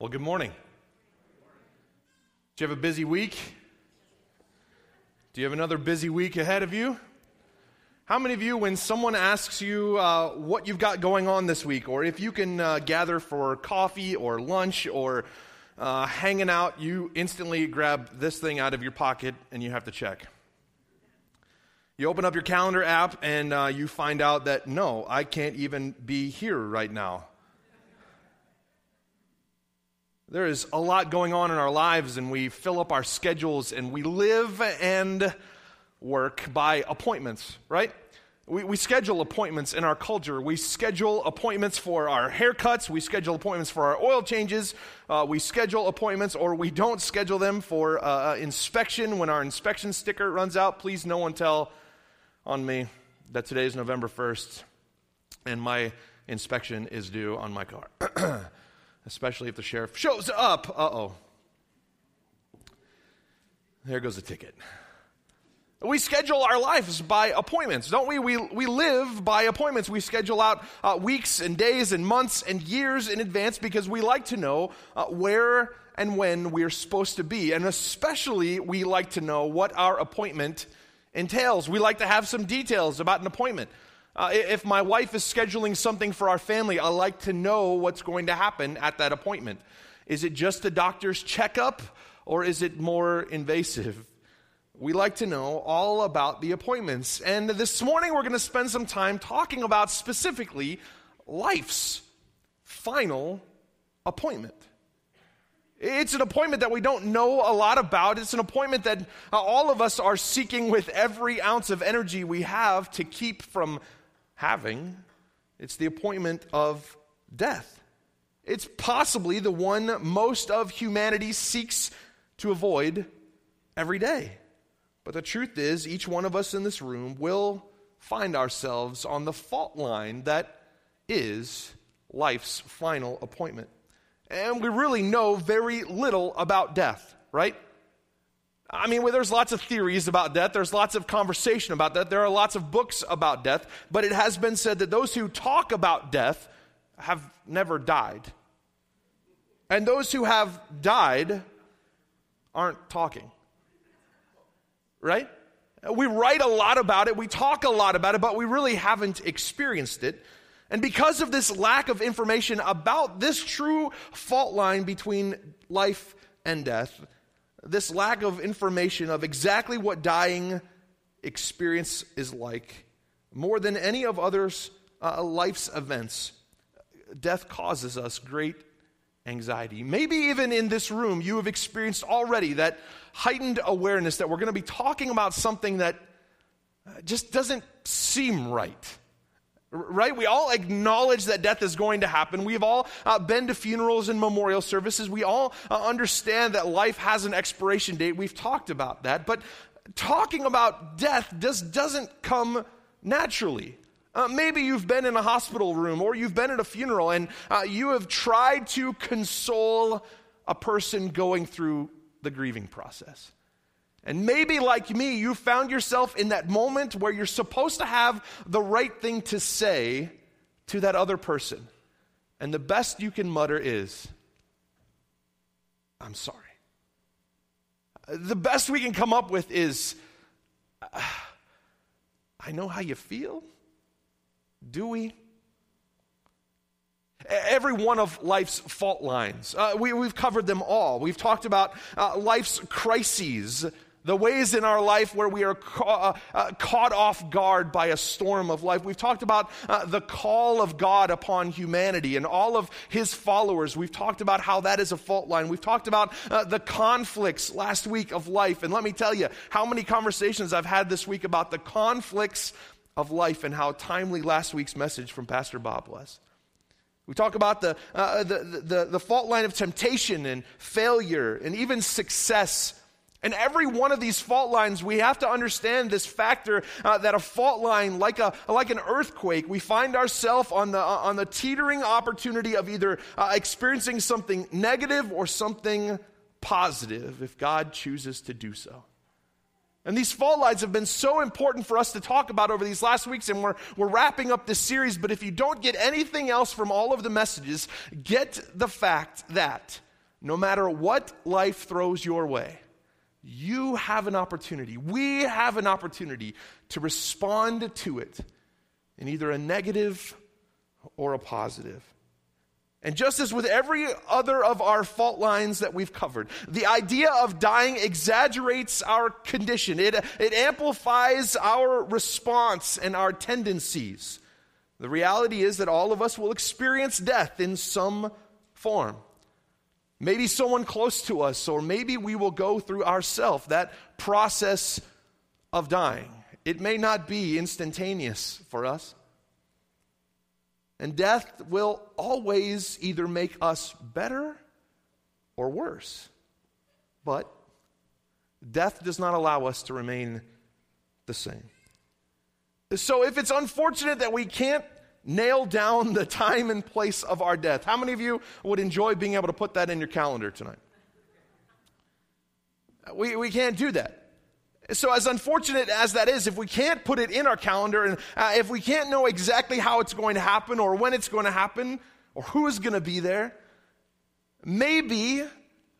Well, good morning. Do you have a busy week? Do you have another busy week ahead of you? How many of you, when someone asks you uh, what you've got going on this week, or if you can uh, gather for coffee or lunch or uh, hanging out, you instantly grab this thing out of your pocket and you have to check? You open up your calendar app and uh, you find out that no, I can't even be here right now. There is a lot going on in our lives, and we fill up our schedules, and we live and work by appointments, right? We, we schedule appointments in our culture. We schedule appointments for our haircuts. We schedule appointments for our oil changes. Uh, we schedule appointments, or we don't schedule them for uh, uh inspection when our inspection sticker runs out. Please, no one tell on me that today is November 1st and my inspection is due on my car. especially if the sheriff shows up. Uh oh. There goes a ticket. We schedule our lives by appointments, don't we? We, we live by appointments. We schedule out uh, weeks and days and months and years in advance because we like to know uh, where and when we're supposed to be. And especially, we like to know what our appointment entails. We like to have some details about an appointment. Uh, if my wife is scheduling something for our family, I like to know what's going to happen at that appointment. Is it just a doctor's checkup or is it more invasive? We like to know all about the appointments. And this morning we're going to spend some time talking about specifically life's final appointment. It's an appointment that we don't know a lot about. It's an appointment that uh, all of us are seeking with every ounce of energy we have to keep from having, it's the appointment of death. It's possibly the one most of humanity seeks to avoid every day. But the truth is, each one of us in this room will find ourselves on the fault line that is life's final appointment. And we really know very little about death, right? I mean, well, there's lots of theories about death. There's lots of conversation about death. There are lots of books about death. But it has been said that those who talk about death have never died. And those who have died aren't talking. Right? We write a lot about it, we talk a lot about it, but we really haven't experienced it. And because of this lack of information about this true fault line between life and death, this lack of information of exactly what dying experience is like, more than any of others uh, life's events, death causes us great anxiety. Maybe even in this room, you have experienced already that heightened awareness that we're going to be talking about something that uh, just doesn't seem right right? We all acknowledge that death is going to happen. We've all uh, been to funerals and memorial services. We all uh, understand that life has an expiration date. We've talked about that. But talking about death just doesn't come naturally. Uh, maybe you've been in a hospital room or you've been at a funeral and uh, you have tried to console a person going through the grieving process. And maybe, like me, you found yourself in that moment where you're supposed to have the right thing to say to that other person. And the best you can mutter is, I'm sorry. The best we can come up with is, I know how you feel. Do we? Every one of life's fault lines. Uh, we, have covered them all. We've talked about uh, life's crises the ways in our life where we are ca- uh, uh, caught off guard by a storm of life. We've talked about uh, the call of God upon humanity and all of his followers. We've talked about how that is a fault line. We've talked about uh, the conflicts last week of life. And let me tell you how many conversations I've had this week about the conflicts of life and how timely last week's message from Pastor Bob was. We talk about the, uh, the, the, the fault line of temptation and failure and even success and every one of these fault lines, we have to understand this factor uh, that a fault line, like, a, like an earthquake, we find ourselves on the, uh, on the teetering opportunity of either uh, experiencing something negative or something positive if God chooses to do so. And these fault lines have been so important for us to talk about over these last weeks, and we're, we're wrapping up this series. But if you don't get anything else from all of the messages, get the fact that no matter what life throws your way, you have an opportunity, we have an opportunity to respond to it in either a negative or a positive. And just as with every other of our fault lines that we've covered, the idea of dying exaggerates our condition. It, it amplifies our response and our tendencies. The reality is that all of us will experience death in some form. Maybe someone close to us, or maybe we will go through ourselves that process of dying. It may not be instantaneous for us. And death will always either make us better or worse. But death does not allow us to remain the same. So if it's unfortunate that we can't nail down the time and place of our death, how many of you would enjoy being able to put that in your calendar tonight? We, we can't do that. So, as unfortunate as that is, if we can't put it in our calendar and uh, if we can't know exactly how it's going to happen or when it's going to happen or who is going to be there, maybe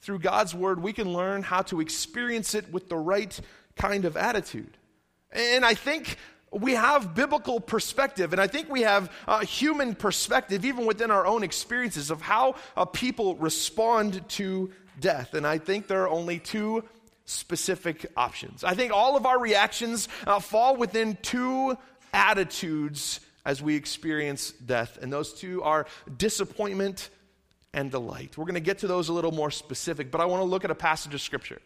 through God's word we can learn how to experience it with the right kind of attitude. And I think we have biblical perspective, and I think we have a human perspective, even within our own experiences, of how uh, people respond to death. And I think there are only two specific options. I think all of our reactions uh, fall within two attitudes as we experience death, and those two are disappointment and delight. We're going to get to those a little more specific, but I want to look at a passage of Scripture.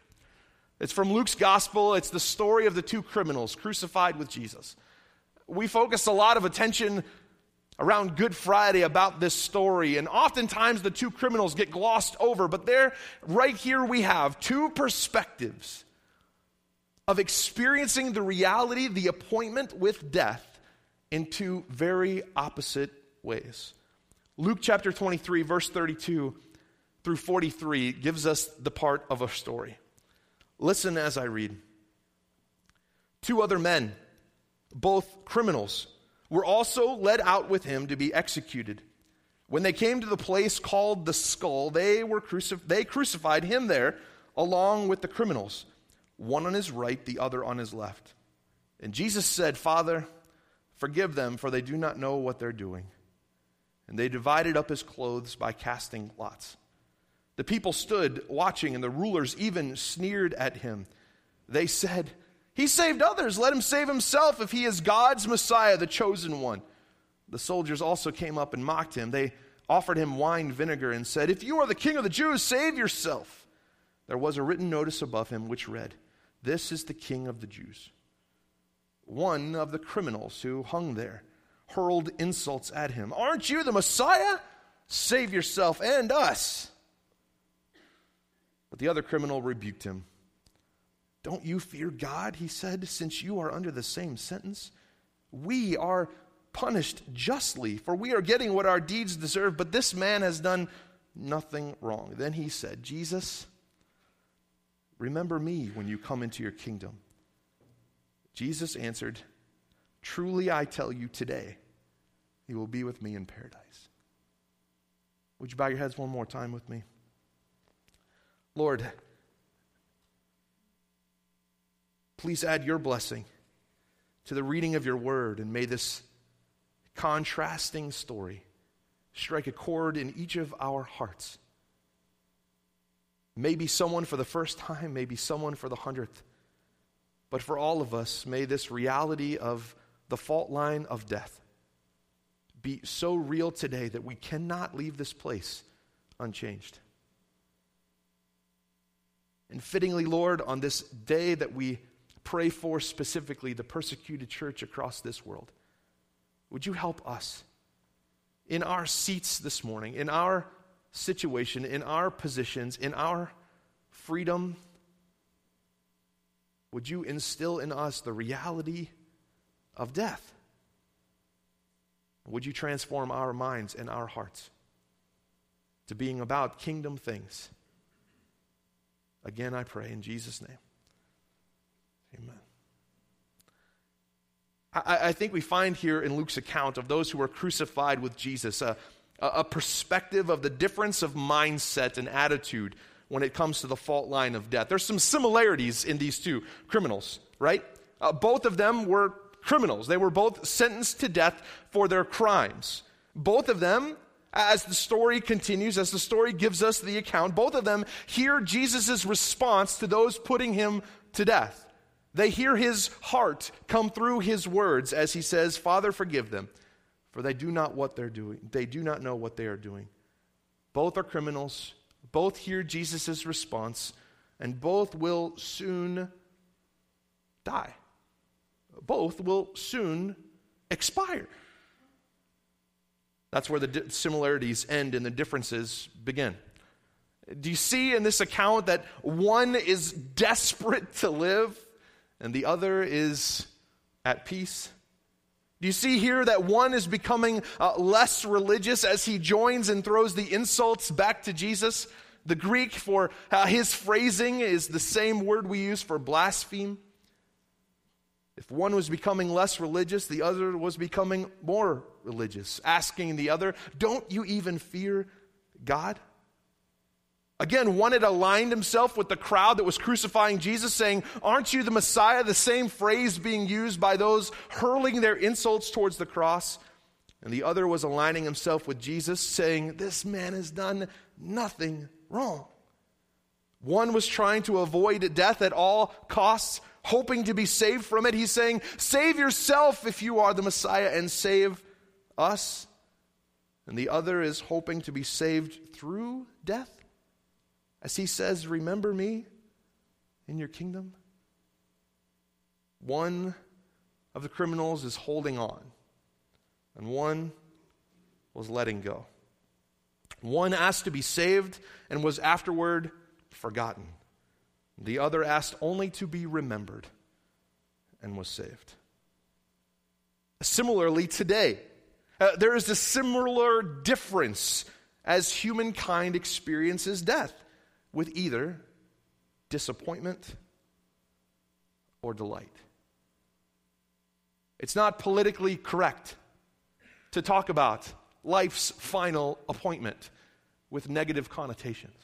It's from Luke's Gospel, it's the story of the two criminals crucified with Jesus. We focus a lot of attention around Good Friday about this story. And oftentimes the two criminals get glossed over, but there, right here, we have two perspectives of experiencing the reality, the appointment with death, in two very opposite ways. Luke chapter 23, verse 32 through 43 gives us the part of a story. Listen as I read. Two other men, both criminals, were also led out with him to be executed. When they came to the place called the skull, they, were crucif- they crucified him there along with the criminals, one on his right, the other on his left. And Jesus said, Father, forgive them, for they do not know what they're doing. And they divided up his clothes by casting lots. The people stood watching, and the rulers even sneered at him. They said, he saved others. Let him save himself if he is God's Messiah, the chosen one. The soldiers also came up and mocked him. They offered him wine vinegar and said, If you are the king of the Jews, save yourself. There was a written notice above him which read, This is the king of the Jews. One of the criminals who hung there hurled insults at him. Aren't you the Messiah? Save yourself and us. But the other criminal rebuked him. Don't you fear God, he said, since you are under the same sentence? We are punished justly, for we are getting what our deeds deserve, but this man has done nothing wrong. Then he said, Jesus, remember me when you come into your kingdom. Jesus answered, Truly I tell you today, you will be with me in paradise. Would you bow your heads one more time with me? Lord, Please add your blessing to the reading of your word, and may this contrasting story strike a chord in each of our hearts. Maybe someone for the first time, maybe someone for the hundredth. But for all of us, may this reality of the fault line of death be so real today that we cannot leave this place unchanged. And fittingly, Lord, on this day that we pray for specifically the persecuted church across this world. Would you help us in our seats this morning, in our situation, in our positions, in our freedom? Would you instill in us the reality of death? Would you transform our minds and our hearts to being about kingdom things? Again, I pray in Jesus' name. Amen. I, I, think we find here in Luke's account of those who were crucified with Jesus a, a, perspective of the difference of mindset and attitude when it comes to the fault line of death. There's some similarities in these two criminals, right? Uh, both of them were criminals. They were both sentenced to death for their crimes. Both of them, as the story continues, as the story gives us the account, both of them hear Jesus' response to those putting him to death. They hear his heart come through his words as he says, Father, forgive them, for they do not what they're doing. They do not know what they are doing. Both are criminals. Both hear Jesus' response, and both will soon die. Both will soon expire. That's where the similarities end and the differences begin. Do you see in this account that one is desperate to live and the other is at peace? Do you see here that one is becoming uh, less religious as he joins and throws the insults back to Jesus? The Greek for uh, his phrasing is the same word we use for blaspheme. If one was becoming less religious, the other was becoming more religious, asking the other, Don't you even fear God? Again, one had aligned himself with the crowd that was crucifying Jesus, saying, Aren't you the Messiah? The same phrase being used by those hurling their insults towards the cross. And the other was aligning himself with Jesus, saying, This man has done nothing wrong. One was trying to avoid death at all costs, hoping to be saved from it. He's saying, Save yourself if you are the Messiah and save us. And the other is hoping to be saved through death as he says, Remember me in your kingdom? One of the criminals is holding on, and one was letting go. One asked to be saved and was afterward forgotten. The other asked only to be remembered and was saved. Similarly, today, uh, there is a similar difference as humankind experiences death with either disappointment or delight. It's not politically correct to talk about life's final appointment with negative connotations.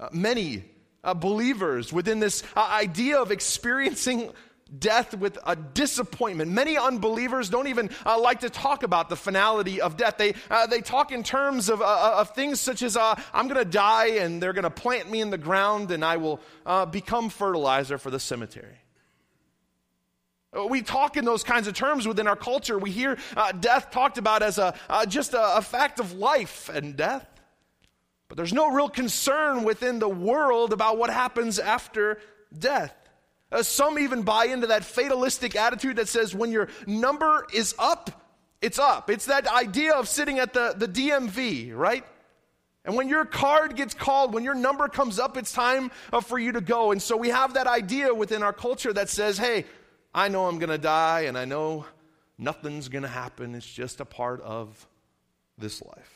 Uh, many uh, believers within this uh, idea of experiencing death with a disappointment. Many unbelievers don't even uh, like to talk about the finality of death. They, uh, they talk in terms of, uh, uh of things such as, uh, I'm going to die and they're going to plant me in the ground and I will uh, become fertilizer for the cemetery. We talk in those kinds of terms within our culture. We hear death talked about as a, just a, a fact of life and death. But there's no real concern within the world about what happens after death. Uh, some even buy into that fatalistic attitude that says when your number is up, it's up. It's that idea of sitting at the, the DMV, right? And when your card gets called, when your number comes up, it's time uh, for you to go. And so we have that idea within our culture that says, hey, I know I'm going to die and I know nothing's going to happen. It's just a part of this life.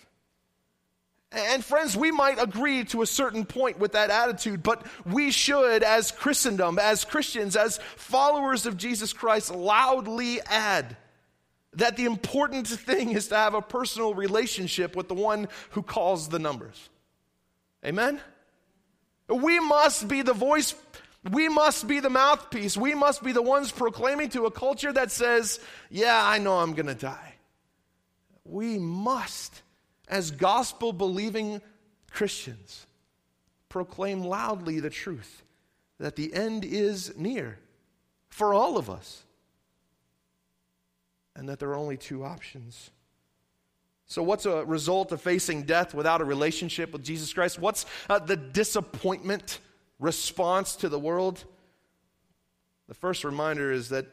And friends, we might agree to a certain point with that attitude, but we should, as Christendom, as Christians, as followers of Jesus Christ, loudly add that the important thing is to have a personal relationship with the one who calls the numbers. Amen? We must be the voice, we must be the mouthpiece, we must be the ones proclaiming to a culture that says, Yeah, I know I'm going to die. We must as gospel believing Christians, proclaim loudly the truth that the end is near for all of us and that there are only two options. So, what's a result of facing death without a relationship with Jesus Christ? What's uh, the disappointment response to the world? The first reminder is that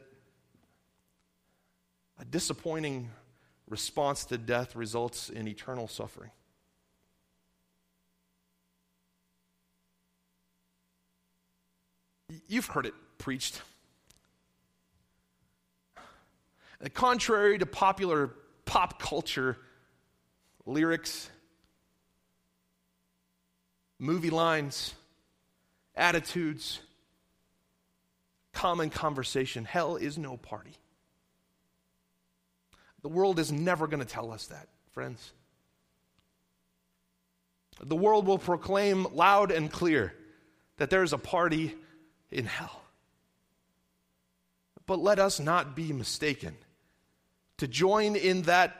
a disappointing response to death results in eternal suffering. You've heard it preached. Contrary to popular pop culture lyrics, movie lines, attitudes, common conversation, hell is no party. The world is never going to tell us that, friends. the world will proclaim loud and clear that there is a party in hell. But let us not be mistaken. To join in that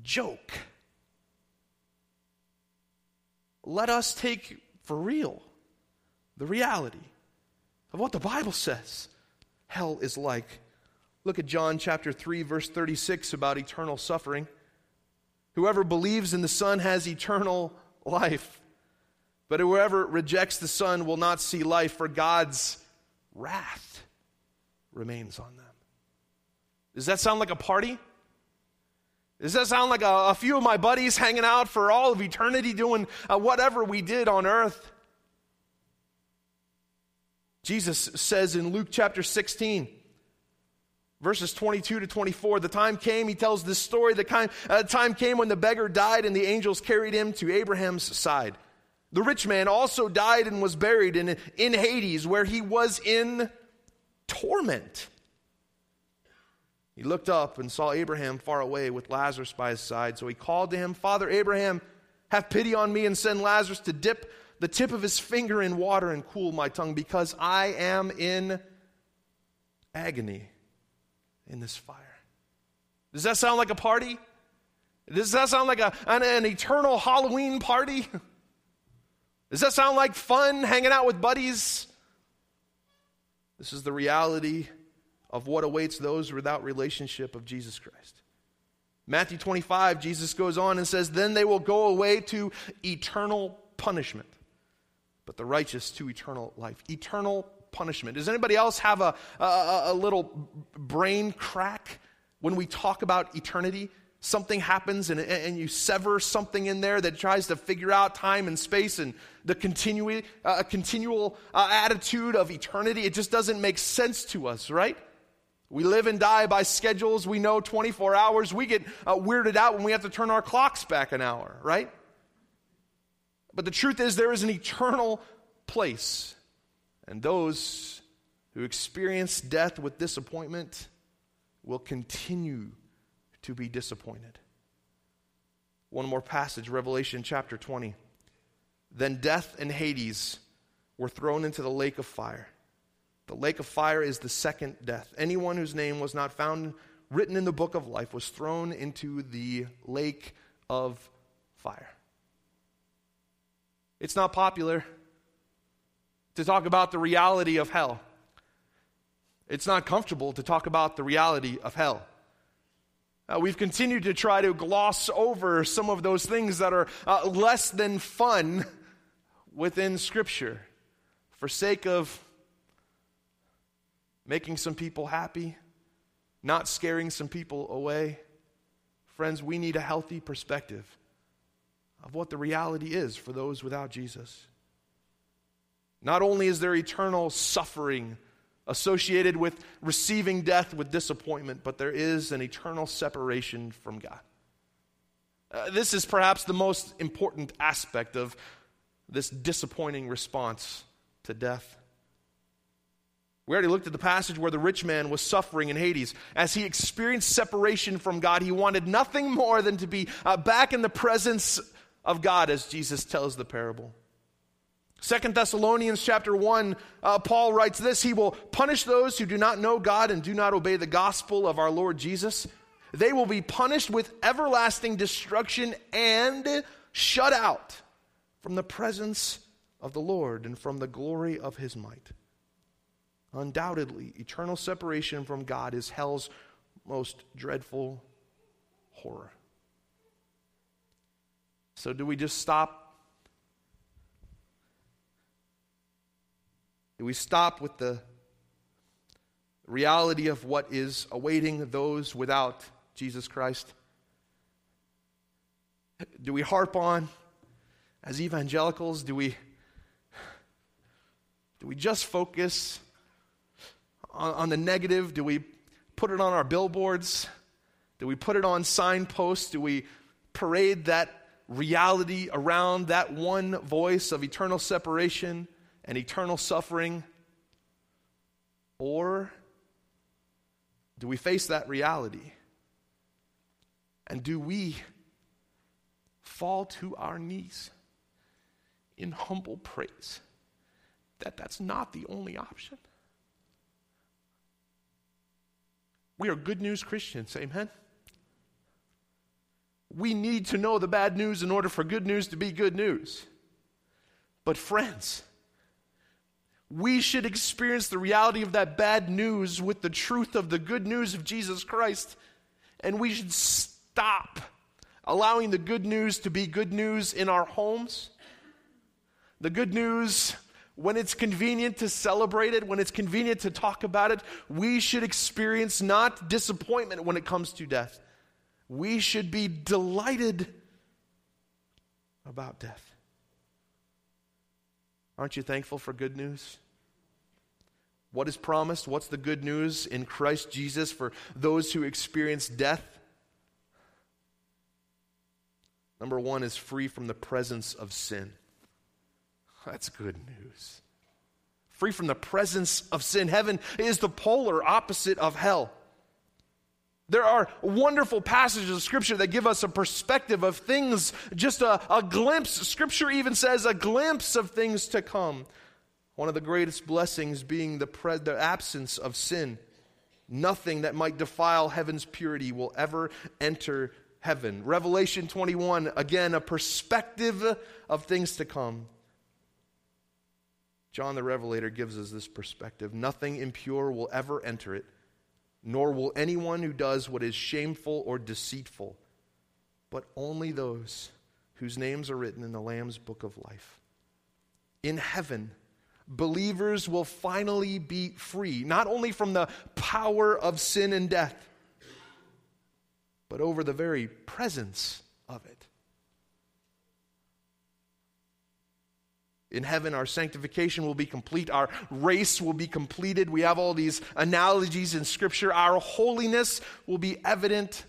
joke, let us take for real the reality of what the Bible says hell is like. Look at John chapter 3, verse 36 about eternal suffering. Whoever believes in the Son has eternal life. But whoever rejects the Son will not see life, for God's wrath remains on them. Does that sound like a party? Does that sound like a, a few of my buddies hanging out for all of eternity doing uh, whatever we did on earth? Jesus says in Luke chapter 16, verses 22 to 24, the time came, he tells this story, the time, uh, time came when the beggar died and the angels carried him to Abraham's side. The rich man also died and was buried in, in Hades, where he was in torment. He looked up and saw Abraham far away with Lazarus by his side. So he called to him, Father Abraham, have pity on me and send Lazarus to dip the tip of his finger in water and cool my tongue, because I am in agony in this fire. Does that sound like a party? Does that sound like a, an, an eternal Halloween party? Does that sound like fun hanging out with buddies? This is the reality of what awaits those without relationship of Jesus Christ. Matthew 25, Jesus goes on and says, Then they will go away to eternal punishment, but the righteous to eternal life. Eternal punishment. Does anybody else have a, a, a little brain crack when we talk about eternity? something happens and, and you sever something in there that tries to figure out time and space and the continu- uh, continual uh, attitude of eternity, it just doesn't make sense to us, right? We live and die by schedules. We know 24 hours. We get uh, weirded out when we have to turn our clocks back an hour, right? But the truth is, there is an eternal place. And those who experience death with disappointment will continue to be disappointed. One more passage, Revelation chapter 20. Then death and Hades were thrown into the lake of fire. The lake of fire is the second death. Anyone whose name was not found written in the book of life was thrown into the lake of fire. It's not popular to talk about the reality of hell. It's not comfortable to talk about the reality of hell. Uh, we've continued to try to gloss over some of those things that are uh, less than fun within Scripture for sake of making some people happy, not scaring some people away. Friends, we need a healthy perspective of what the reality is for those without Jesus. Not only is there eternal suffering associated with receiving death with disappointment, but there is an eternal separation from God. Uh, this is perhaps the most important aspect of this disappointing response to death. We already looked at the passage where the rich man was suffering in Hades. As he experienced separation from God, he wanted nothing more than to be uh, back in the presence of God, as Jesus tells the parable. Second Thessalonians chapter 1, uh, Paul writes this He will punish those who do not know God and do not obey the gospel of our Lord Jesus. They will be punished with everlasting destruction and shut out from the presence of the Lord and from the glory of his might. Undoubtedly, eternal separation from God is hell's most dreadful horror. So, do we just stop we stop with the reality of what is awaiting those without Jesus Christ? Do we harp on as evangelicals? Do we, do we just focus on, on the negative? Do we put it on our billboards? Do we put it on signposts? Do we parade that reality around that one voice of eternal separation? And eternal suffering? Or do we face that reality? And do we fall to our knees in humble praise that that's not the only option. We are good news Christians, amen? We need to know the bad news in order for good news to be good news. But, friends, we should experience the reality of that bad news with the truth of the good news of Jesus Christ. And we should stop allowing the good news to be good news in our homes. The good news, when it's convenient to celebrate it, when it's convenient to talk about it, we should experience not disappointment when it comes to death. We should be delighted about death. Aren't you thankful for good news? What is promised? What's the good news in Christ Jesus for those who experience death? Number one is free from the presence of sin. That's good news. Free from the presence of sin. Heaven is the polar opposite of hell. There are wonderful passages of Scripture that give us a perspective of things, just a, a glimpse. Scripture even says a glimpse of things to come. One of the greatest blessings being the, pre- the absence of sin. Nothing that might defile heaven's purity will ever enter heaven. Revelation 21, again, a perspective of things to come. John the Revelator gives us this perspective. Nothing impure will ever enter it nor will anyone who does what is shameful or deceitful, but only those whose names are written in the Lamb's book of life. In heaven, believers will finally be free, not only from the power of sin and death, but over the very presence of it. In heaven, our sanctification will be complete. Our race will be completed. We have all these analogies in Scripture. Our holiness will be evident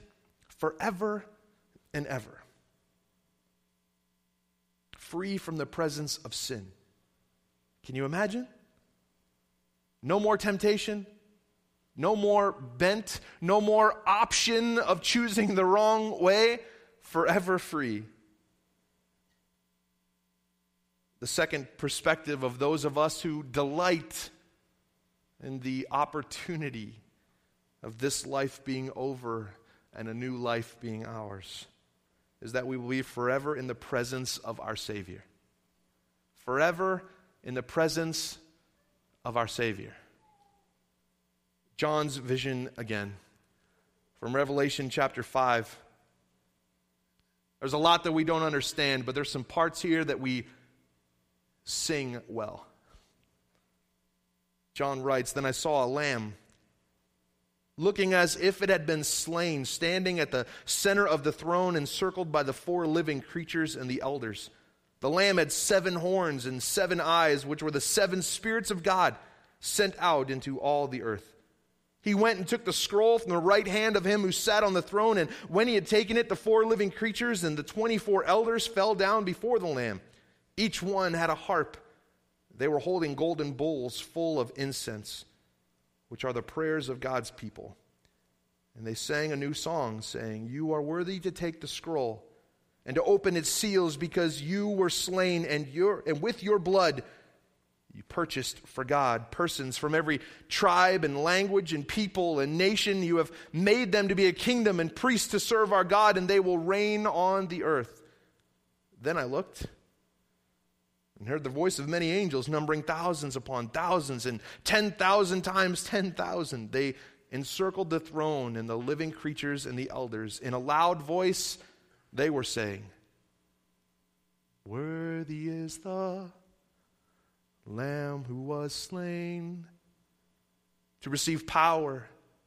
forever and ever. Free from the presence of sin. Can you imagine? No more temptation, no more bent, no more option of choosing the wrong way. Forever free the second perspective of those of us who delight in the opportunity of this life being over and a new life being ours is that we will be forever in the presence of our Savior. Forever in the presence of our Savior. John's vision again from Revelation chapter 5. There's a lot that we don't understand, but there's some parts here that we sing well. John writes Then I saw a lamb looking as if it had been slain, standing at the center of the throne, encircled by the four living creatures and the elders. The lamb had seven horns and seven eyes, which were the seven spirits of God sent out into all the earth. He went and took the scroll from the right hand of him who sat on the throne, and when he had taken it, the four living creatures and the twenty four elders fell down before the lamb. Each one had a harp. They were holding golden bowls full of incense, which are the prayers of God's people. And they sang a new song, saying, You are worthy to take the scroll and to open its seals because you were slain, and, your, and with your blood you purchased for God persons from every tribe and language and people and nation. You have made them to be a kingdom and priests to serve our God, and they will reign on the earth. Then I looked and heard the voice of many angels, numbering thousands upon thousands and 10,000 times 10,000. They encircled the throne and the living creatures and the elders. In a loud voice, they were saying, Worthy is the Lamb who was slain to receive power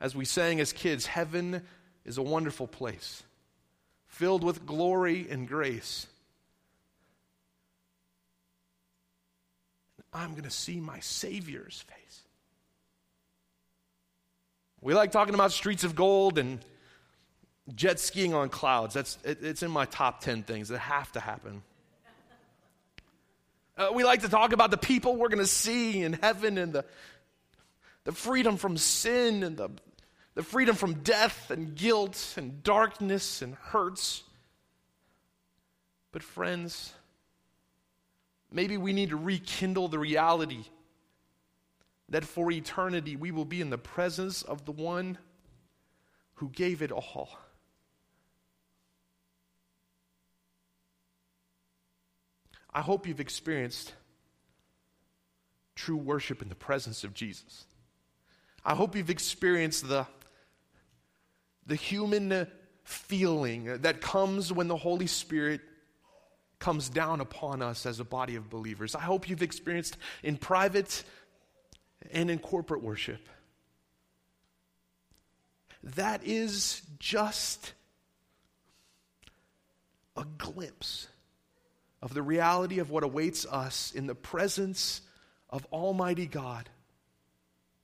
as we sang as kids, heaven is a wonderful place. filled with glory and grace. I'm going to see my Savior's face. We like talking about streets of gold and jet skiing on clouds. That's, it, it's in my top 10 things that have to happen. Uh, we like to talk about the people we're going to see in heaven and the, the freedom from sin and the, the freedom from death and guilt and darkness and hurts. But, friends, maybe we need to rekindle the reality that for eternity we will be in the presence of the one who gave it all. I hope you've experienced true worship in the presence of Jesus. I hope you've experienced the, the human feeling that comes when the Holy Spirit comes down upon us as a body of believers. I hope you've experienced in private and in corporate worship. That is just a glimpse of the reality of what awaits us in the presence of Almighty God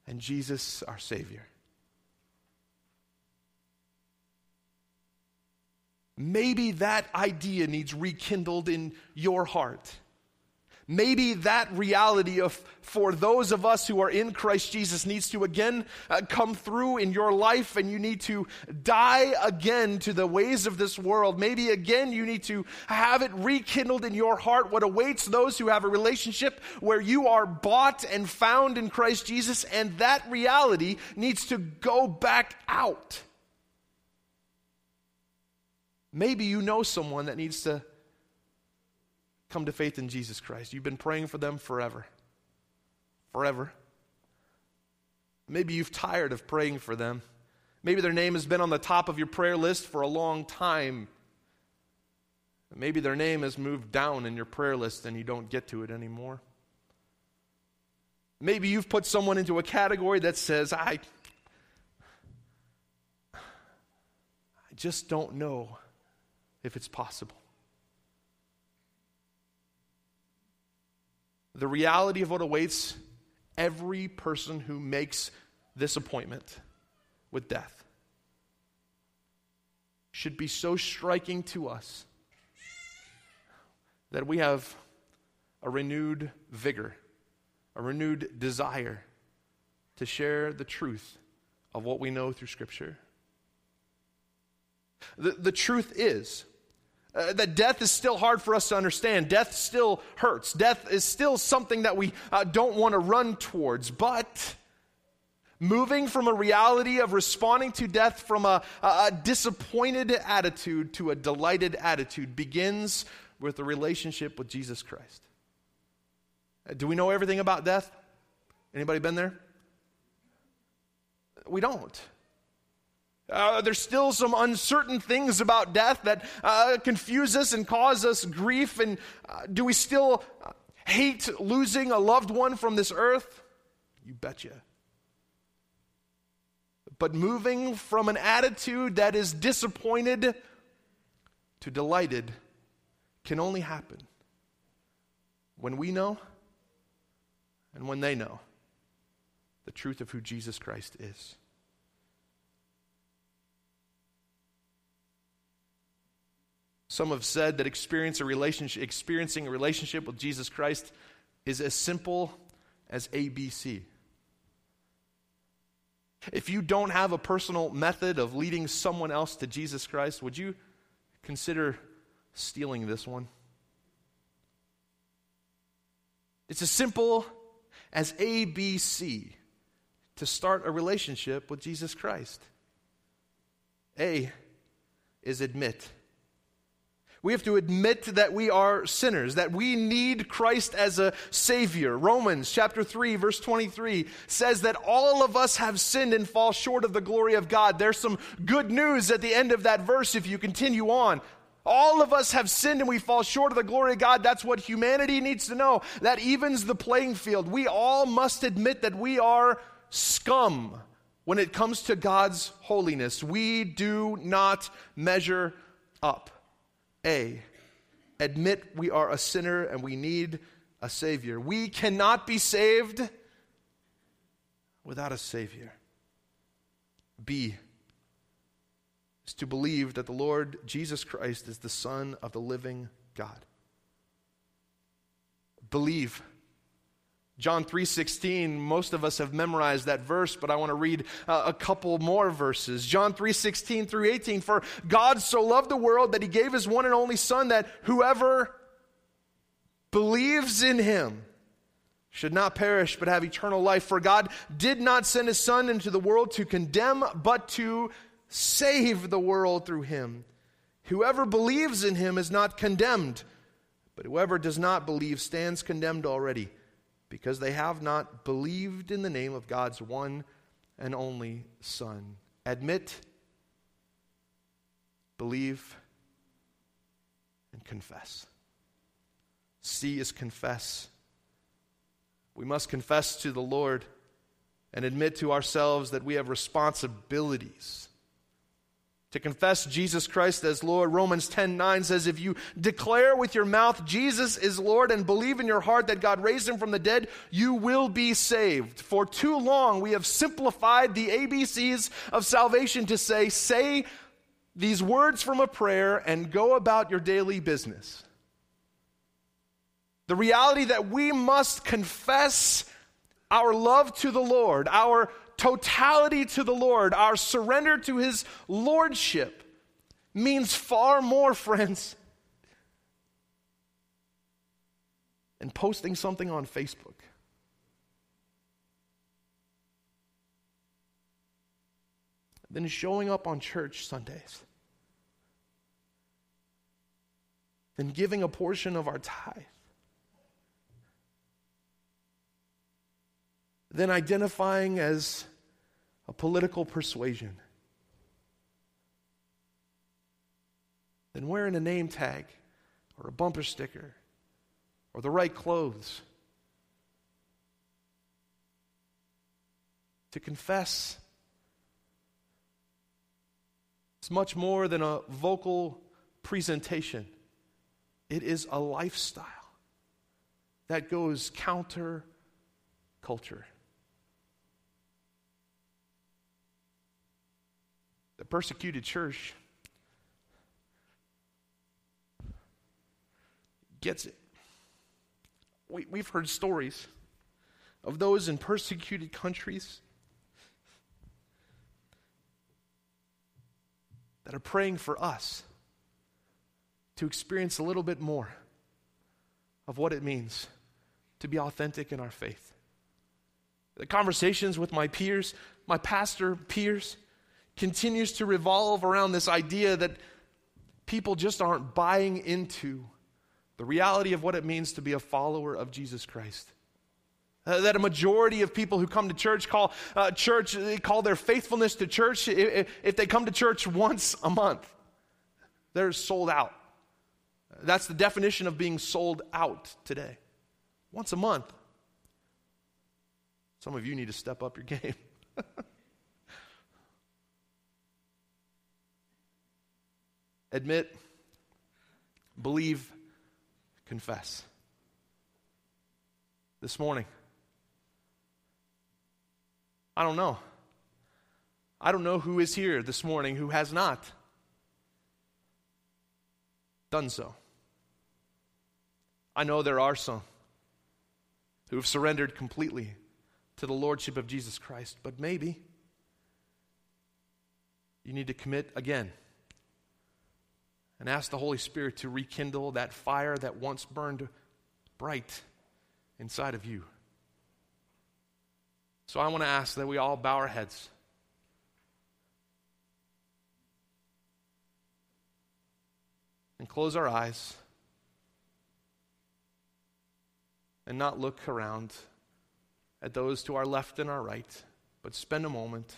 and Jesus, our Savior. Maybe that idea needs rekindled in your heart. Maybe that reality of for those of us who are in Christ Jesus needs to again uh, come through in your life and you need to die again to the ways of this world. Maybe again you need to have it rekindled in your heart what awaits those who have a relationship where you are bought and found in Christ Jesus and that reality needs to go back out. Maybe you know someone that needs to come to faith in Jesus Christ. You've been praying for them forever. Forever. Maybe you've tired of praying for them. Maybe their name has been on the top of your prayer list for a long time. Maybe their name has moved down in your prayer list and you don't get to it anymore. Maybe you've put someone into a category that says, I, I just don't know if it's possible. the reality of what awaits every person who makes this appointment with death should be so striking to us that we have a renewed vigor, a renewed desire to share the truth of what we know through Scripture. The, the truth is, uh, that death is still hard for us to understand. Death still hurts. Death is still something that we uh, don't want to run towards. But moving from a reality of responding to death from a, a disappointed attitude to a delighted attitude begins with a relationship with Jesus Christ. Uh, do we know everything about death? Anybody been there? We don't. Uh, there's still some uncertain things about death that uh, confuse us and cause us grief. And uh, do we still hate losing a loved one from this earth? You betcha. But moving from an attitude that is disappointed to delighted can only happen when we know and when they know the truth of who Jesus Christ is. Some have said that experience a relationship, experiencing a relationship with Jesus Christ is as simple as ABC. If you don't have a personal method of leading someone else to Jesus Christ, would you consider stealing this one? It's as simple as ABC to start a relationship with Jesus Christ. A is admit we have to admit that we are sinners, that we need Christ as a Savior. Romans chapter 3, verse 23 says that all of us have sinned and fall short of the glory of God. There's some good news at the end of that verse if you continue on. All of us have sinned and we fall short of the glory of God. That's what humanity needs to know. That evens the playing field. We all must admit that we are scum when it comes to God's holiness. We do not measure up. A, admit we are a sinner and we need a Savior. We cannot be saved without a Savior. B is to believe that the Lord Jesus Christ is the Son of the living God. Believe. John 3:16 most of us have memorized that verse but I want to read uh, a couple more verses. John 3:16 through 18 for God so loved the world that he gave his one and only son that whoever believes in him should not perish but have eternal life for God did not send his son into the world to condemn but to save the world through him. Whoever believes in him is not condemned but whoever does not believe stands condemned already because they have not believed in the name of God's one and only Son. Admit, believe, and confess. C is confess. We must confess to the Lord and admit to ourselves that we have responsibilities to confess Jesus Christ as Lord. Romans 10 9 says, If you declare with your mouth Jesus is Lord and believe in your heart that God raised him from the dead, you will be saved. For too long, we have simplified the ABCs of salvation to say, Say these words from a prayer and go about your daily business. The reality that we must confess our love to the Lord, our totality to the Lord, our surrender to His Lordship, means far more, friends, than posting something on Facebook. Than showing up on church Sundays. Than giving a portion of our tithe. Than identifying as a political persuasion, than wearing a name tag or a bumper sticker or the right clothes. To confess is much more than a vocal presentation. It is a lifestyle that goes counter culture. Persecuted church gets it. We, we've heard stories of those in persecuted countries that are praying for us to experience a little bit more of what it means to be authentic in our faith. The conversations with my peers, my pastor peers, continues to revolve around this idea that people just aren't buying into the reality of what it means to be a follower of Jesus Christ. Uh, that a majority of people who come to church call uh, church, they call their faithfulness to church, if, if they come to church once a month, they're sold out. That's the definition of being sold out today. Once a month. Some of you need to step up your game. Admit, believe, confess. This morning, I don't know. I don't know who is here this morning who has not done so. I know there are some who have surrendered completely to the Lordship of Jesus Christ, but maybe you need to commit again and ask the Holy Spirit to rekindle that fire that once burned bright inside of you. So I want to ask that we all bow our heads. And close our eyes and not look around at those to our left and our right, but spend a moment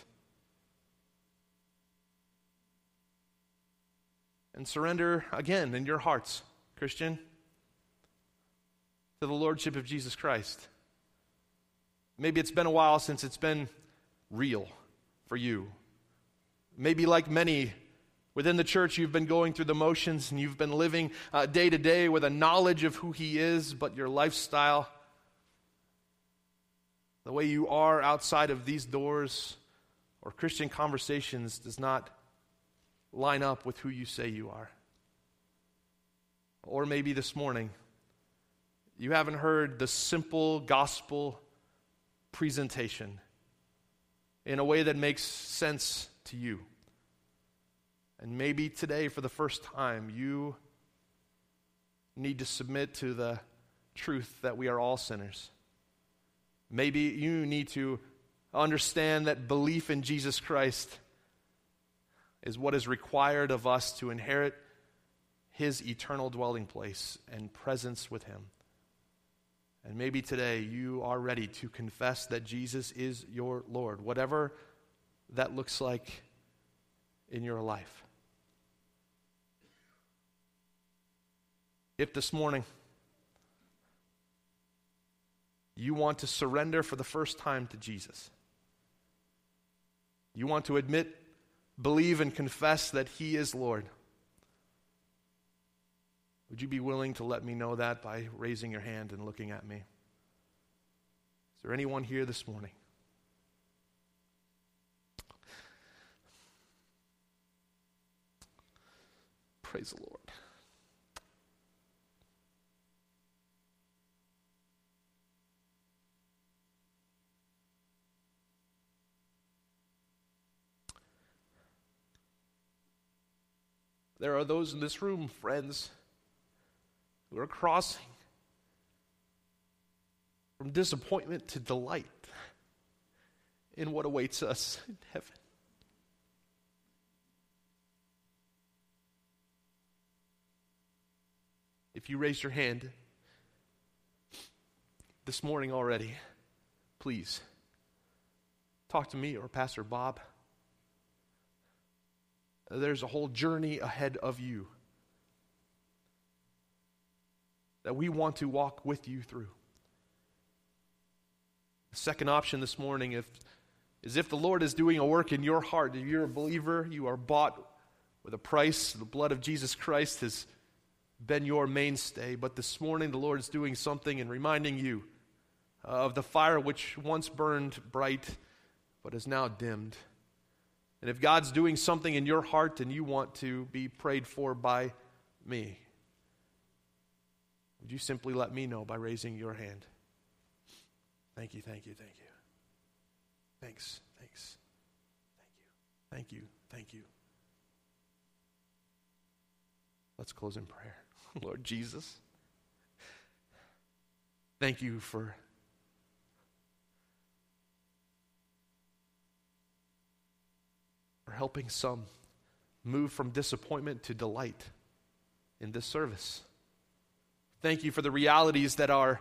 and surrender again in your hearts, Christian, to the Lordship of Jesus Christ. Maybe it's been a while since it's been real for you. Maybe, like many, Within the church, you've been going through the motions and you've been living uh, day to day with a knowledge of who He is, but your lifestyle, the way you are outside of these doors or Christian conversations, does not line up with who you say you are. Or maybe this morning, you haven't heard the simple gospel presentation in a way that makes sense to you. And maybe today, for the first time, you need to submit to the truth that we are all sinners. Maybe you need to understand that belief in Jesus Christ is what is required of us to inherit his eternal dwelling place and presence with him. And maybe today you are ready to confess that Jesus is your Lord, whatever that looks like in your life. If this morning you want to surrender for the first time to Jesus, you want to admit, believe, and confess that He is Lord, would you be willing to let me know that by raising your hand and looking at me? Is there anyone here this morning? Praise the Lord. There are those in this room, friends, who are crossing from disappointment to delight in what awaits us in heaven. If you raised your hand this morning already, please talk to me or Pastor Bob. There's a whole journey ahead of you that we want to walk with you through. The second option this morning if, is if the Lord is doing a work in your heart, if you're a believer, you are bought with a price, the blood of Jesus Christ has been your mainstay. But this morning, the Lord is doing something and reminding you of the fire which once burned bright but is now dimmed. And if God's doing something in your heart and you want to be prayed for by me, would you simply let me know by raising your hand? Thank you, thank you, thank you. Thanks, thanks. Thank you, thank you, thank you. Let's close in prayer. Lord Jesus, thank you for for helping some move from disappointment to delight in this service. Thank you for the realities that are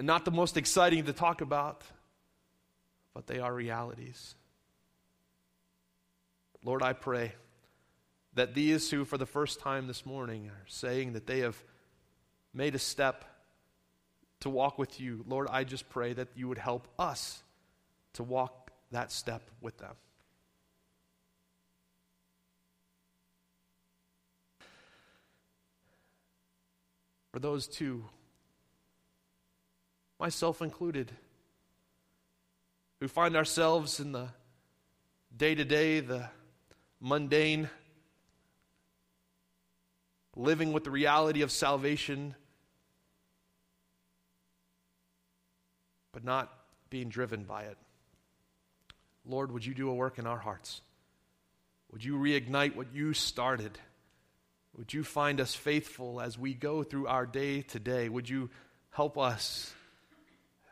not the most exciting to talk about, but they are realities. Lord, I pray that these who, for the first time this morning, are saying that they have made a step to walk with you, Lord, I just pray that you would help us to walk that step with them. For those too, myself included, who find ourselves in the day to day, the mundane, living with the reality of salvation, but not being driven by it. Lord, would you do a work in our hearts? Would you reignite what you started? Would you find us faithful as we go through our day today? Would you help us,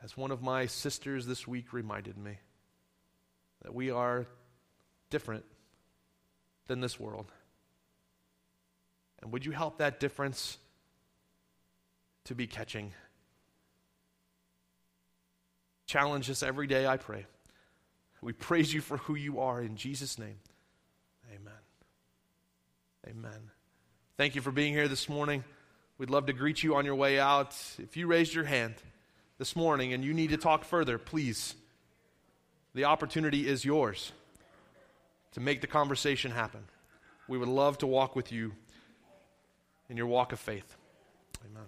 as one of my sisters this week reminded me, that we are different than this world? And would you help that difference to be catching? Challenge us every day, I pray. We praise you for who you are in Jesus' name. Amen. Amen. Thank you for being here this morning. We'd love to greet you on your way out. If you raised your hand this morning and you need to talk further, please, the opportunity is yours to make the conversation happen. We would love to walk with you in your walk of faith. Amen.